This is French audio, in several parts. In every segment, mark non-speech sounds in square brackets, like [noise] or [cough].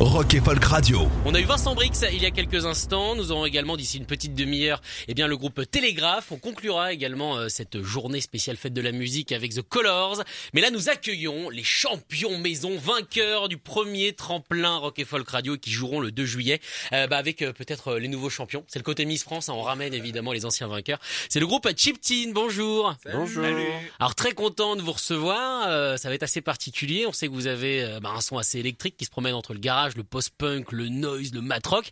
Rock et Folk Radio. On a eu Vincent Brix il y a quelques instants. Nous aurons également d'ici une petite demi-heure eh bien, le groupe Télégraphe. On conclura également euh, cette journée spéciale fête de la musique avec The Colors. Mais là, nous accueillons les champions maison vainqueurs du premier tremplin Rock et Folk Radio qui joueront le 2 juillet euh, bah, avec euh, peut-être euh, les nouveaux champions. C'est le côté Miss France. hein. on ramène évidemment les anciens vainqueurs. C'est le groupe Chip Teen. Bonjour. Bonjour. Alors très content de vous recevoir. Euh, ça va être assez particulier. On sait que vous avez euh, bah, un son assez électrique qui se promène entre le garage, le post-punk, le noise, le mat-rock.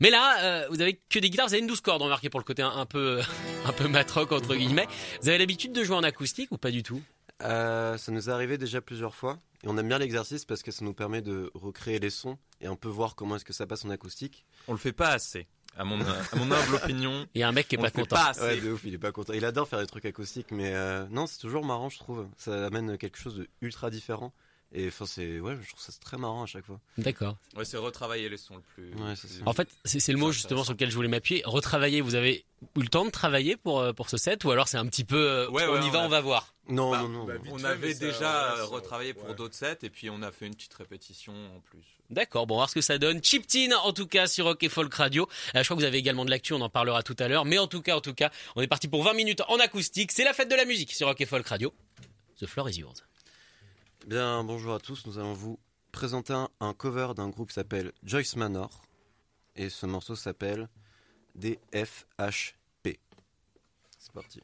Mais là, euh, vous avez que des guitares. Vous avez une 12 cordes, remarquez pour le côté un, un peu, [laughs] un peu mat-rock entre guillemets. Vous avez l'habitude de jouer en acoustique ou pas du tout? Euh, ça nous est arrivé déjà plusieurs fois et on aime bien l'exercice parce que ça nous permet de recréer les sons et on peut voir comment est-ce que ça passe en acoustique. On le fait pas assez, à mon, à mon humble opinion. Il y a un mec qui est on pas content. pas. Ouais, de ouf, il est pas content. Il adore faire des trucs acoustiques, mais euh, non, c'est toujours marrant, je trouve. Ça amène quelque chose de ultra différent. Et enfin, c'est ouais, je trouve ça très marrant à chaque fois. D'accord. Ouais, c'est retravailler les sons le plus. Ouais, ça. En fait, c'est c'est le mot justement sur lequel je voulais m'appuyer. Retravailler. Vous avez eu le temps de travailler pour euh, pour ce set ou alors c'est un petit peu euh, Ouais, on ouais, y on va, a- on va voir? Non, Bah, non, non. bah, on fait, avait ça, déjà ouais, retravaillé pour ouais. d'autres sets et puis on a fait une petite répétition en plus. D'accord, bon, on va voir ce que ça donne. Chip Teen, en tout cas, sur Rock et Folk Radio. Euh, je crois que vous avez également de l'actu, on en parlera tout à l'heure. Mais en tout cas, en tout cas, on est parti pour 20 minutes en acoustique. C'est la fête de la musique sur Rock et Folk Radio. The floor is yours. Bien, bonjour à tous. Nous allons vous présenter un, un cover d'un groupe qui s'appelle Joyce Manor. Et ce morceau s'appelle DFHP. C'est parti.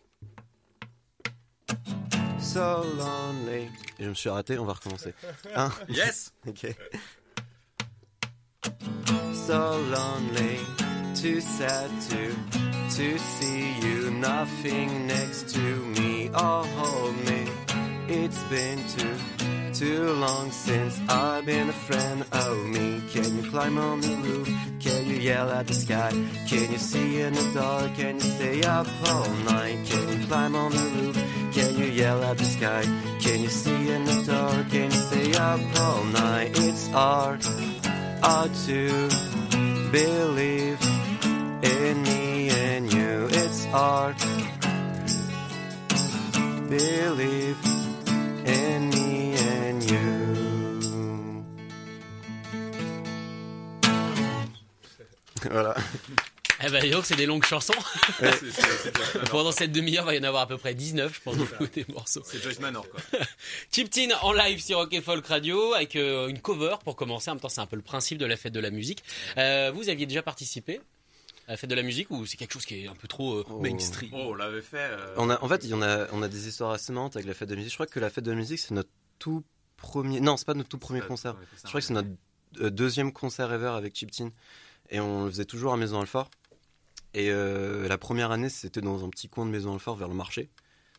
So lonely. Et je me suis raté, on va recommencer. Un, Yes [laughs] ok. So lonely, too sad to to see you. Nothing next to me, oh hold me. It's been too too long since I've been a friend of me. Can you climb on the roof? Can you yell at the sky? Can you see in the dark? Can you stay up all night? Can you climb on the roof? Can you yell at the sky? Can you see in the dark? Can you stay up all night? It's hard, hard to believe in me and you. It's hard, believe in me and you. Voilà. Eh ben, donc, c'est des longues chansons. [laughs] C'est- c'est- c'est Joyce Manor. Pendant cette demi-heure, il va y en avoir à peu près 19, je pense, des morceaux. C'est Joyce Manor quoi. [laughs] Chip Teen en live sur Rock et Folk Radio avec euh, une cover pour commencer. En même temps, c'est un peu le principe de la fête de la musique. Euh, vous aviez déjà participé à la fête de la musique ou c'est quelque chose qui est un peu trop euh, Oh. mainstream? Oh, on l'avait fait. euh, On a, en fait, il y en a, on a des histoires assez marrantes avec la fête de musique. Je crois que la fête de musique, c'est notre tout premier. Non, c'est pas notre tout premier concert. Je crois que c'est notre euh, deuxième concert ever avec Chip Teen. Et on le faisait toujours à Maison Alfort. Et euh, la première année, c'était dans un petit coin de Maison Alfort vers le marché.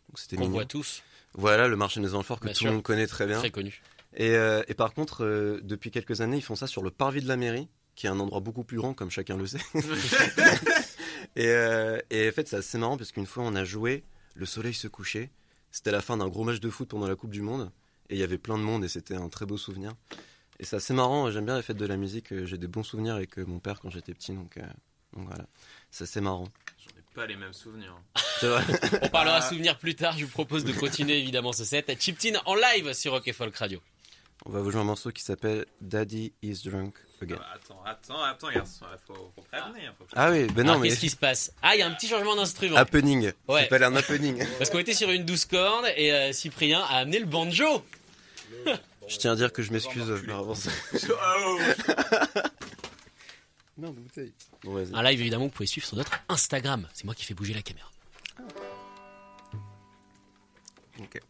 Donc c'était qu'on voit tous, Voilà, le marché de Maison Alfort que Bien tout le monde connaît très bien. très connu. Et, euh, et par contre, euh, depuis quelques années, ils font ça sur le parvis de la mairie, qui est un endroit beaucoup plus grand, comme chacun le sait. [laughs] [laughs] et, euh, et en fait, c'est assez marrant parce qu'une fois, on a joué, le soleil se couchait. C'était la fin d'un gros match de foot pendant la Coupe du Monde. Et il y avait plein de monde et c'était un très beau souvenir. Et c'est assez marrant, j'aime bien les fêtes de la musique. euh, J'ai des bons souvenirs avec euh, mon père quand j'étais petit, donc, euh, donc voilà. C'est assez marrant. J'en ai pas les mêmes souvenirs. Vrai. [laughs] On parlera souvenirs plus tard. Je vous propose de continuer évidemment ce set. Chip Teen en live sur Rock Folk Radio. On va vous jouer un morceau qui s'appelle Daddy is drunk again. Ah, attends, attends, attends, garçon, il faut, faut prévenir. Faut Ah oui, ben non, Alors, mais. Qu'est-ce qui se passe? Ah, il y a un petit changement d'instrument. Happening. Ouais. Ça s'appelle un happening. [laughs] Parce qu'on était sur une 12 cordes et euh, Cyprien a amené le banjo. Je tiens à dire que je m'excuse par avance. Oh Merde, bouteille. Bon, vas-y. Un live évidemment vous pouvez suivre sur notre Instagram. C'est moi qui fais bouger la caméra. Ok.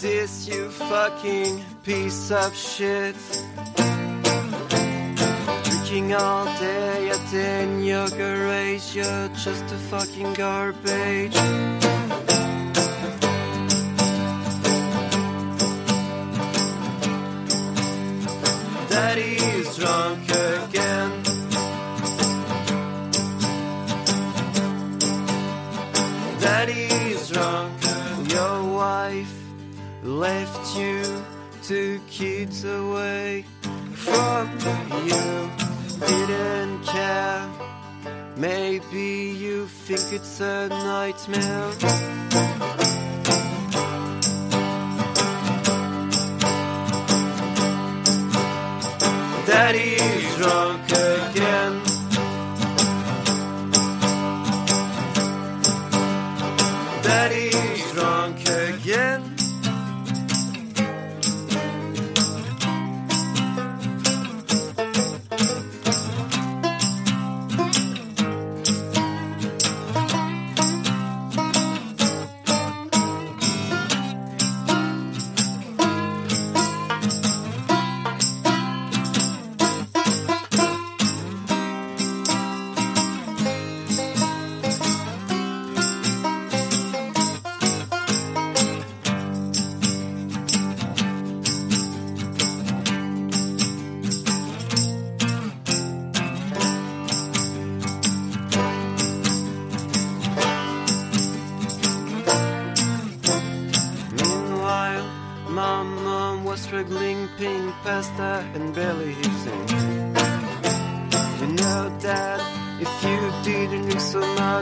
This, you fucking piece of shit. Drinking all day at garage, you're just a fucking garbage. Daddy's drunk again. Left you two kids away from you. Didn't care. Maybe you think it's a nightmare.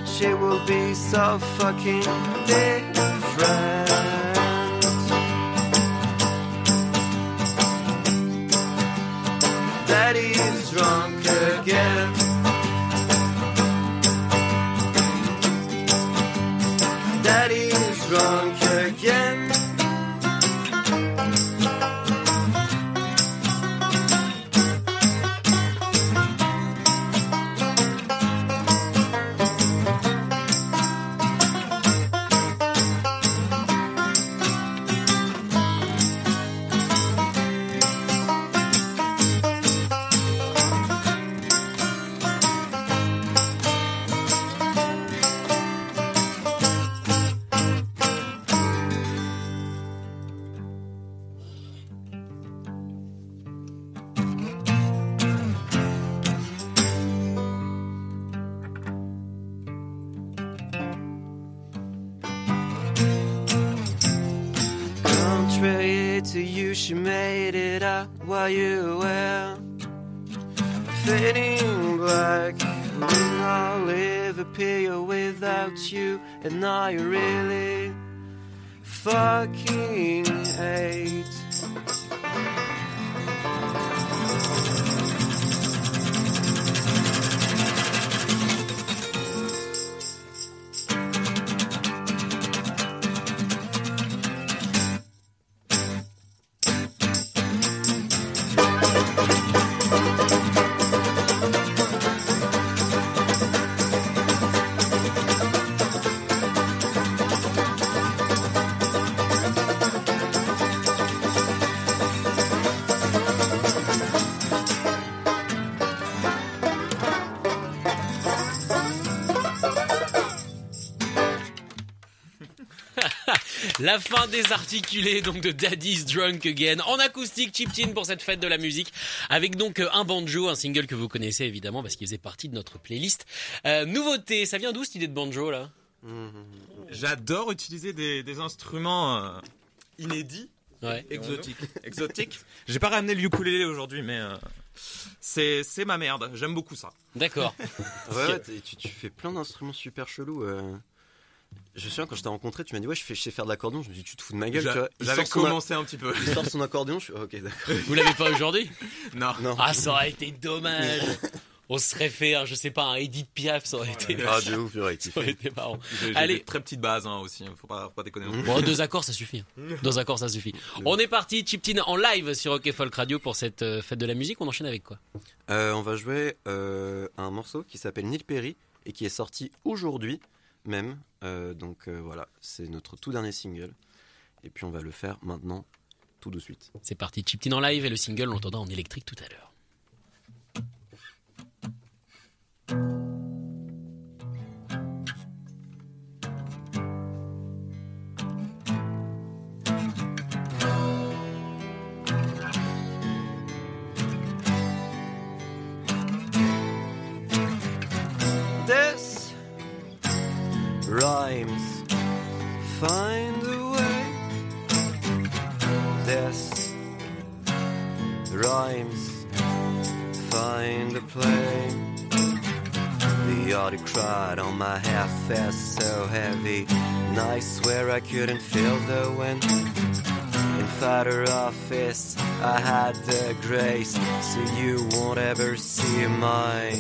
Much, it will be so fucking different. Contrary to you, she made it up while you were fading black. When I live a appear without you, and I really fucking hate. La fin des articulés donc de Daddy's Drunk Again en acoustique chip pour cette fête de la musique avec donc euh, un banjo, un single que vous connaissez évidemment parce qu'il faisait partie de notre playlist. Euh, nouveauté, ça vient d'où cette idée de banjo là? J'adore utiliser des, des instruments euh, inédits, Ouais. exotiques. exotiques. [laughs] J'ai pas ramené le ukulélé aujourd'hui, mais euh, c'est c'est ma merde. J'aime beaucoup ça. D'accord. [laughs] Ouais, ouais, t'es- tu, tu fais plein d'instruments super chelous. euh. Je me souviens quand je t'ai rencontré, tu m'as dit ouais, je, fais, je sais faire de l'accordéon. Je me dis tu te fous de ma gueule, tu vois. Il J'avais sort, son, a- commencé un petit peu. il sort son accordéon, je suis ok, d'accord. Vous l'avez pas aujourd'hui [laughs] non. Non. Ah, ça aurait été dommage. On se serait fait, un, je sais pas, un Edith Piaf, ça aurait été, Ah, de ouf, j'aurais ça aurait kiffé. été marrant. J'ai j'ai Allez. des très petites bases hein, aussi. Faut pas, faut pas déconner. non plus. Bon, deux accords, ça suffit. [laughs] Deux accords, ça suffit. On est parti, Chiptin en live sur Rock Folk Radio pour cette euh, fête de la musique. On enchaîne avec quoi? Euh, on va jouer euh, un morceau qui s'appelle Neil Perry et qui est sorti aujourd'hui même. Euh, donc euh, voilà, c'est notre tout dernier single. Et puis on va le faire maintenant, tout de suite. C'est parti, Chiptin en live et le single, on l'entendra en électrique tout à l'heure. My half fast so heavy. And I swear I couldn't feel the wind. In fighter office, I had the grace, so you won't ever see my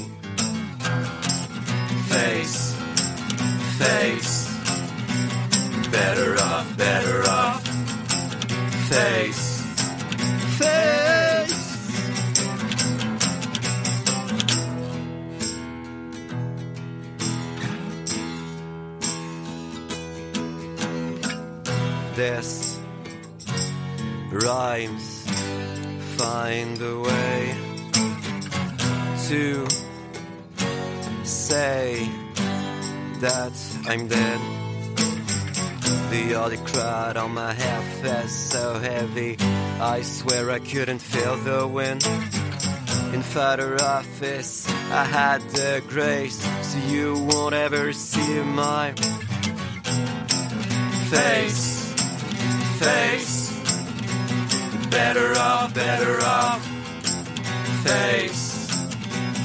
face, face. Better off, better off. Face. This rhymes. Find a way to say that I'm dead. The other crowd on my half felt so heavy. I swear I couldn't feel the wind. In fighter office, I had the grace, so you won't ever see my face, face. Better off, better off, face,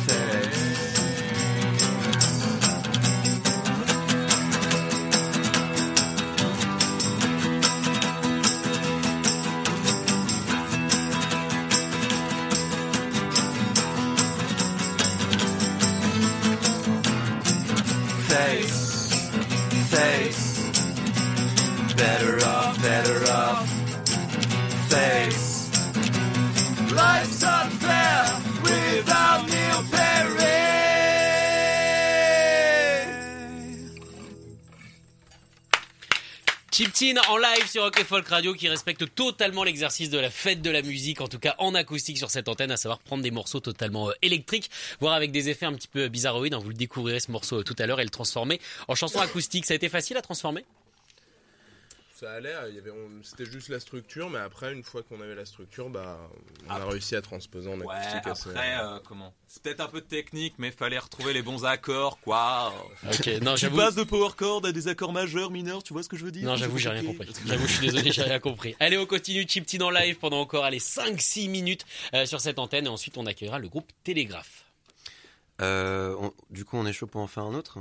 face. face, face. Better Chiptin en live sur Rock et Folk Radio qui respecte totalement l'exercice de la fête de la musique, en tout cas en acoustique sur cette antenne, à savoir prendre des morceaux totalement euh, électriques, voire avec des effets un petit peu bizarroïdes. hein. Vous le découvrirez ce morceau euh, tout à l'heure et le transformer en chanson acoustique. Ça a été facile à transformer? Ça allait, il y avait, on- c'était juste la structure, mais après, une fois qu'on avait la structure, bah, on a réussi à transposer en Ouais, acoustique assez. après, euh, comment? C'est peut-être un peu technique, mais fallait retrouver les bons accords, quoi. Ok, [laughs] non, Tu passes de power chord à des accords majeurs, mineurs, tu vois ce que je veux dire? Non, j'avoue, j'ai rien compris. J'avoue, je suis désolé, j'ai rien compris. Allez, on continue Chiptin en live pendant encore allez 5-6 minutes euh, sur cette antenne et ensuite on accueillera le groupe Télégraphe. Euh, on- du coup, on est chaud pour en faire un autre?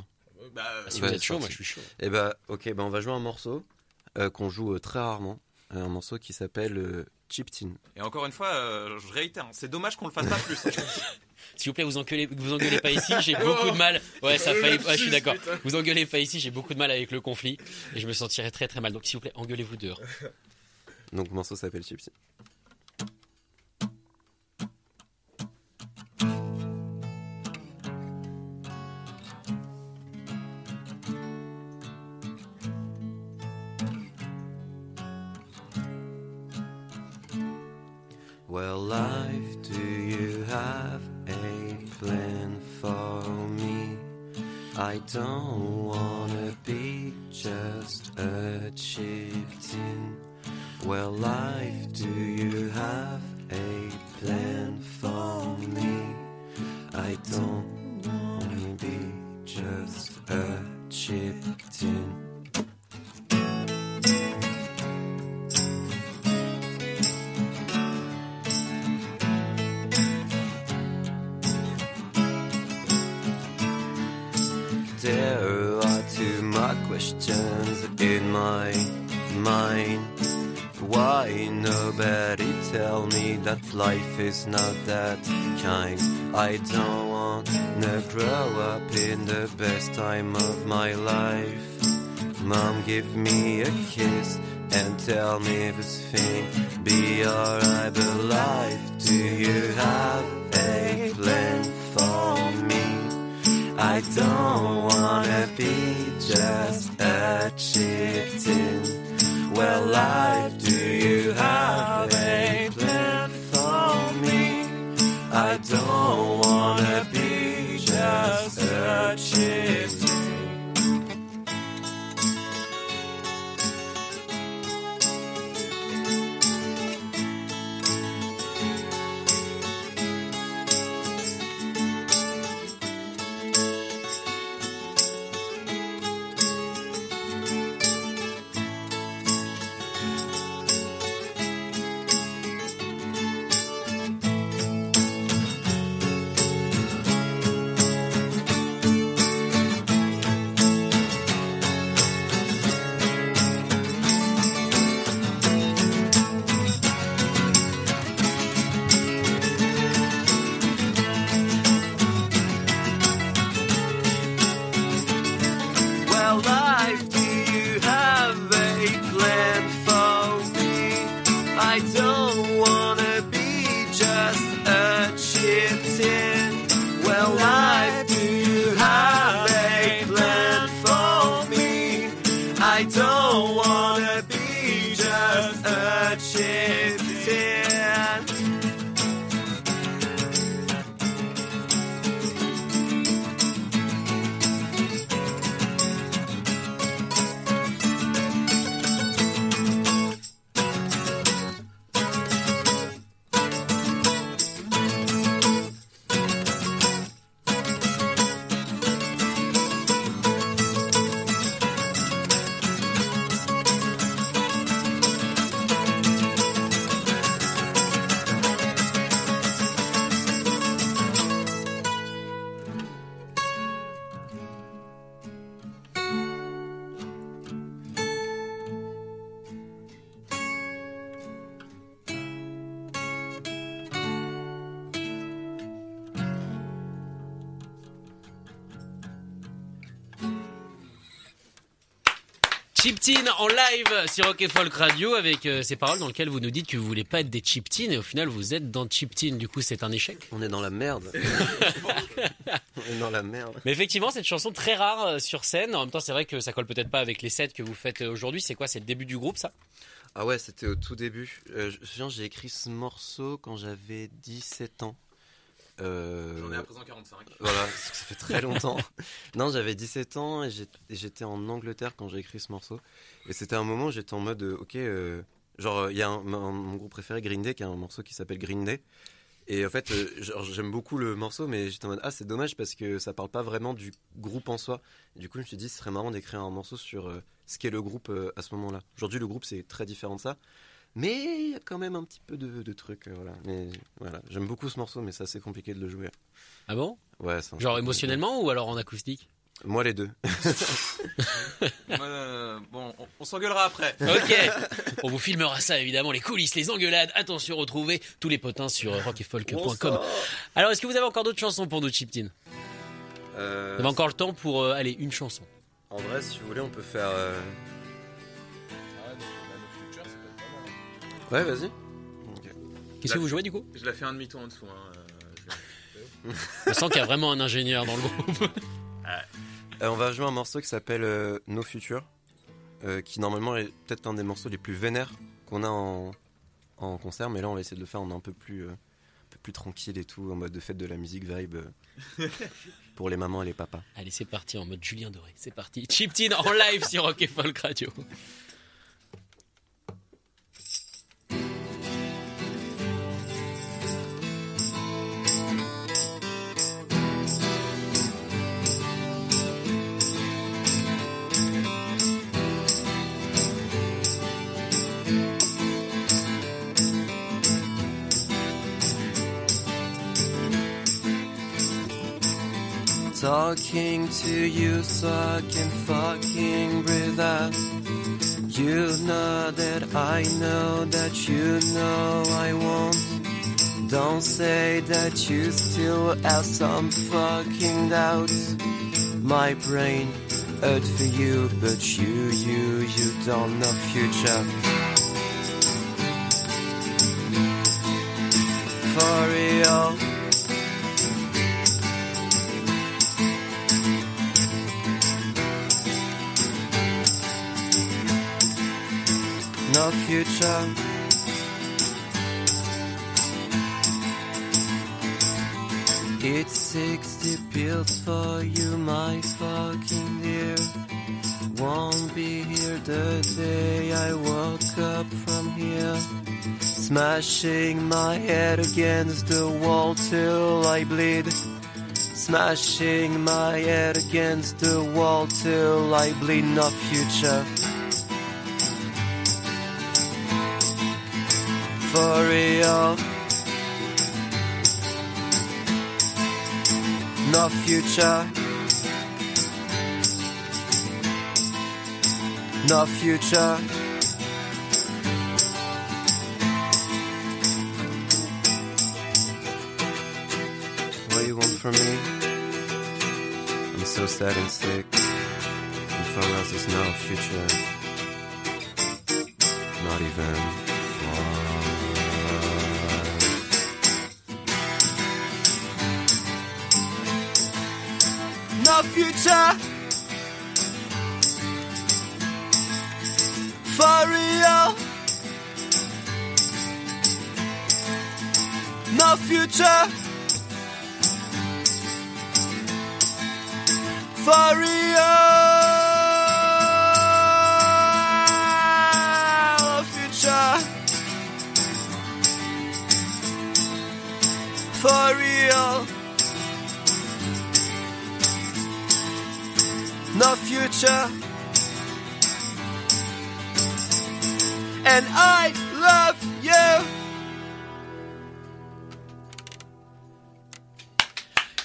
Bah, Si Ouais, vous êtes chaud, moi je suis chaud. Eh bah, ok, bah on va jouer un morceau euh, qu'on joue euh, très rarement. Euh, un morceau qui s'appelle euh, Chip Tin. Et encore une fois, euh, je réitère, hein, c'est dommage qu'on le fasse pas plus. [laughs] S'il vous plaît, vous engueulez, vous engueulez pas ici, j'ai [laughs] beaucoup de mal. Ouais, ça a failli, ouais, je suis d'accord. Vous engueulez pas ici, j'ai beaucoup de mal avec le conflit et je me sentirais très très mal. Donc s'il vous plaît, engueulez-vous dehors. Donc le morceau s'appelle Chip Well, life, do you have a plan for me? I don't wanna be just a chieftain. Well, life, do you have a life is not that kind? I don't wanna grow up in the best time of my life. Mom, give me a kiss and tell me this thing be alright. But life, do you have a plan for me? I don't wanna be just a chicken. Well, life, Chiptine en live sur Rock et Folk Radio avec euh, ces paroles dans lesquelles vous nous dites que vous voulez pas être des Chiptines et au final vous êtes dans Chiptine. Du coup, c'est un échec? On est dans la merde. [laughs] On est dans la merde. Mais effectivement, cette chanson très rare euh, sur scène. En même temps, c'est vrai que ça colle peut-être pas avec les sets que vous faites euh, aujourd'hui. C'est quoi? C'est le début du groupe, ça? Ah ouais, c'était au tout début. Euh, je me souviens, j'ai écrit ce morceau quand j'avais 17 ans. Euh, J'en ai à présent 45. Voilà, ça fait très [laughs] longtemps. non, j'avais 17 ans et j'étais en Angleterre quand j'ai écrit ce morceau. Et c'était un moment où j'étais en mode, euh, ok, euh, genre, il y a un- mon mon groupe préféré, Green Day, qui a un morceau qui s'appelle Green Day. Et en fait, euh, j'aime beaucoup le morceau, mais j'étais en mode, ah, c'est dommage parce que ça parle pas vraiment du groupe en soi. Du coup, je me suis dit, ce serait marrant d'écrire un morceau sur ce qu'est le groupe à ce moment-là. Aujourd'hui, le groupe, c'est très différent de ça. Mais il y a quand même un petit peu de, de trucs, euh, voilà. Mais voilà, j'aime beaucoup ce morceau, mais c'est assez compliqué de le jouer. Ah bon? Ouais, c'est un Genre émotionnellement ou alors en acoustique? Moi, les deux. [laughs] Euh, bon, on, on s'engueulera après. Ok On vous filmera ça évidemment, les coulisses, les engueulades. Attention, retrouvez tous les potins sur rocketfolk.com. Alors, est-ce que vous avez encore d'autres chansons pour nous, Chiptine? Euh, Vous avez encore le temps pour euh, aller une chanson. En vrai, si vous voulez, on peut faire. euh, Ouais, vas-y. Qu'est-ce que vous jouez du coup Je la fais un demi-tour en dessous. Hein. euh, je- On [laughs] sent qu'il y a vraiment un ingénieur dans le groupe. [laughs] Euh, on va jouer un morceau qui s'appelle euh, Nos Futurs, euh, qui normalement est peut-être un des morceaux les plus vénères qu'on a en, en concert, mais là on va essayer de le faire en un peu plus, euh, un peu plus tranquille et tout, en mode de fête de la musique vibe euh, [laughs] pour les mamans et les papas. Allez, c'est parti en mode Julien Doré. C'est parti. Chiptine en live sur Rock et Folk Radio. Talking to you so I can fucking breathe out. You know that I know that you know I won't. Don't say that you still have some fucking doubts. My brain hurt for you, but you, you, you don't know future. For real. Future. It's 60 pills for you, my fucking dear. Won't be here the day I woke up from here. Smashing my head against the wall till I bleed. Smashing my head against the wall till I bleed. No future. No future. No future. What you want from me? I'm so sad and sick. And for us, there's no future. Not even. one. No future. For real. No future. For real. No future. For real. No future. And I love you.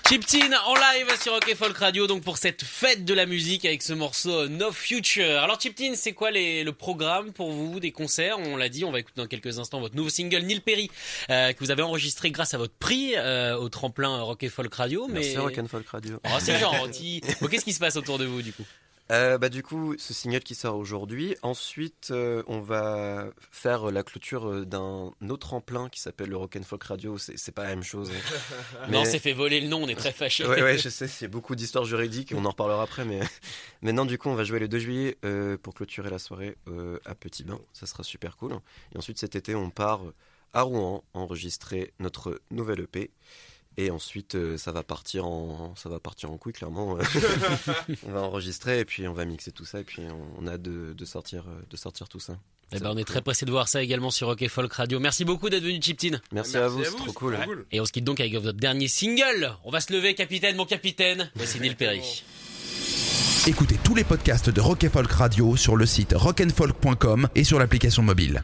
Chiptine en live sur Rock Folk Radio donc pour cette fête de la musique avec ce morceau euh, No Future. Alors Chiptine, c'est quoi les, le programme pour vous des concerts? On l'a dit, on va écouter dans quelques instants votre nouveau single Neil Perry euh, que vous avez enregistré grâce à votre prix euh, au tremplin Rock Folk Radio. Merci mais Rock'n'Folk Radio. Oh, c'est gentil. [laughs] Bon, Qu'est-ce qui se passe autour de vous du coup? Euh, bah du coup, ce single qui sort aujourd'hui. Ensuite, euh, on va faire la clôture euh, d'un autre tremplin qui s'appelle le Rock'n'Folk Radio. C'est pas la même chose. [laughs] hein. Non, Mais- c'est fait voler le nom, on est très fâchés. Ouais, ouais, je [laughs] sais, c'est beaucoup d'histoires juridiques, on en reparlera après, mais [laughs] maintenant, du coup, on va jouer le 2 juillet euh, pour clôturer la soirée à Petit Bain, ça sera super cool. Et ensuite, cet été, on part à Rouen enregistrer notre nouvelle EP. Et ensuite, euh, ça va partir en, ça va partir en couille, clairement. [laughs] on va enregistrer et puis on va mixer tout ça et puis on, on a de, de sortir, euh, de sortir tout ça. Eh ben, on est très pressé de voir ça également sur Rock et Folk Radio. Merci beaucoup d'être venu Chiptine. Merci, à vous, c'est trop cool. Et on se quitte donc avec votre dernier single. On va se lever, capitaine, mon capitaine. Voici Neil Perry. Écoutez tous les podcasts de Rock et Folk Radio sur le site rockandfolk.com et sur l'application mobile.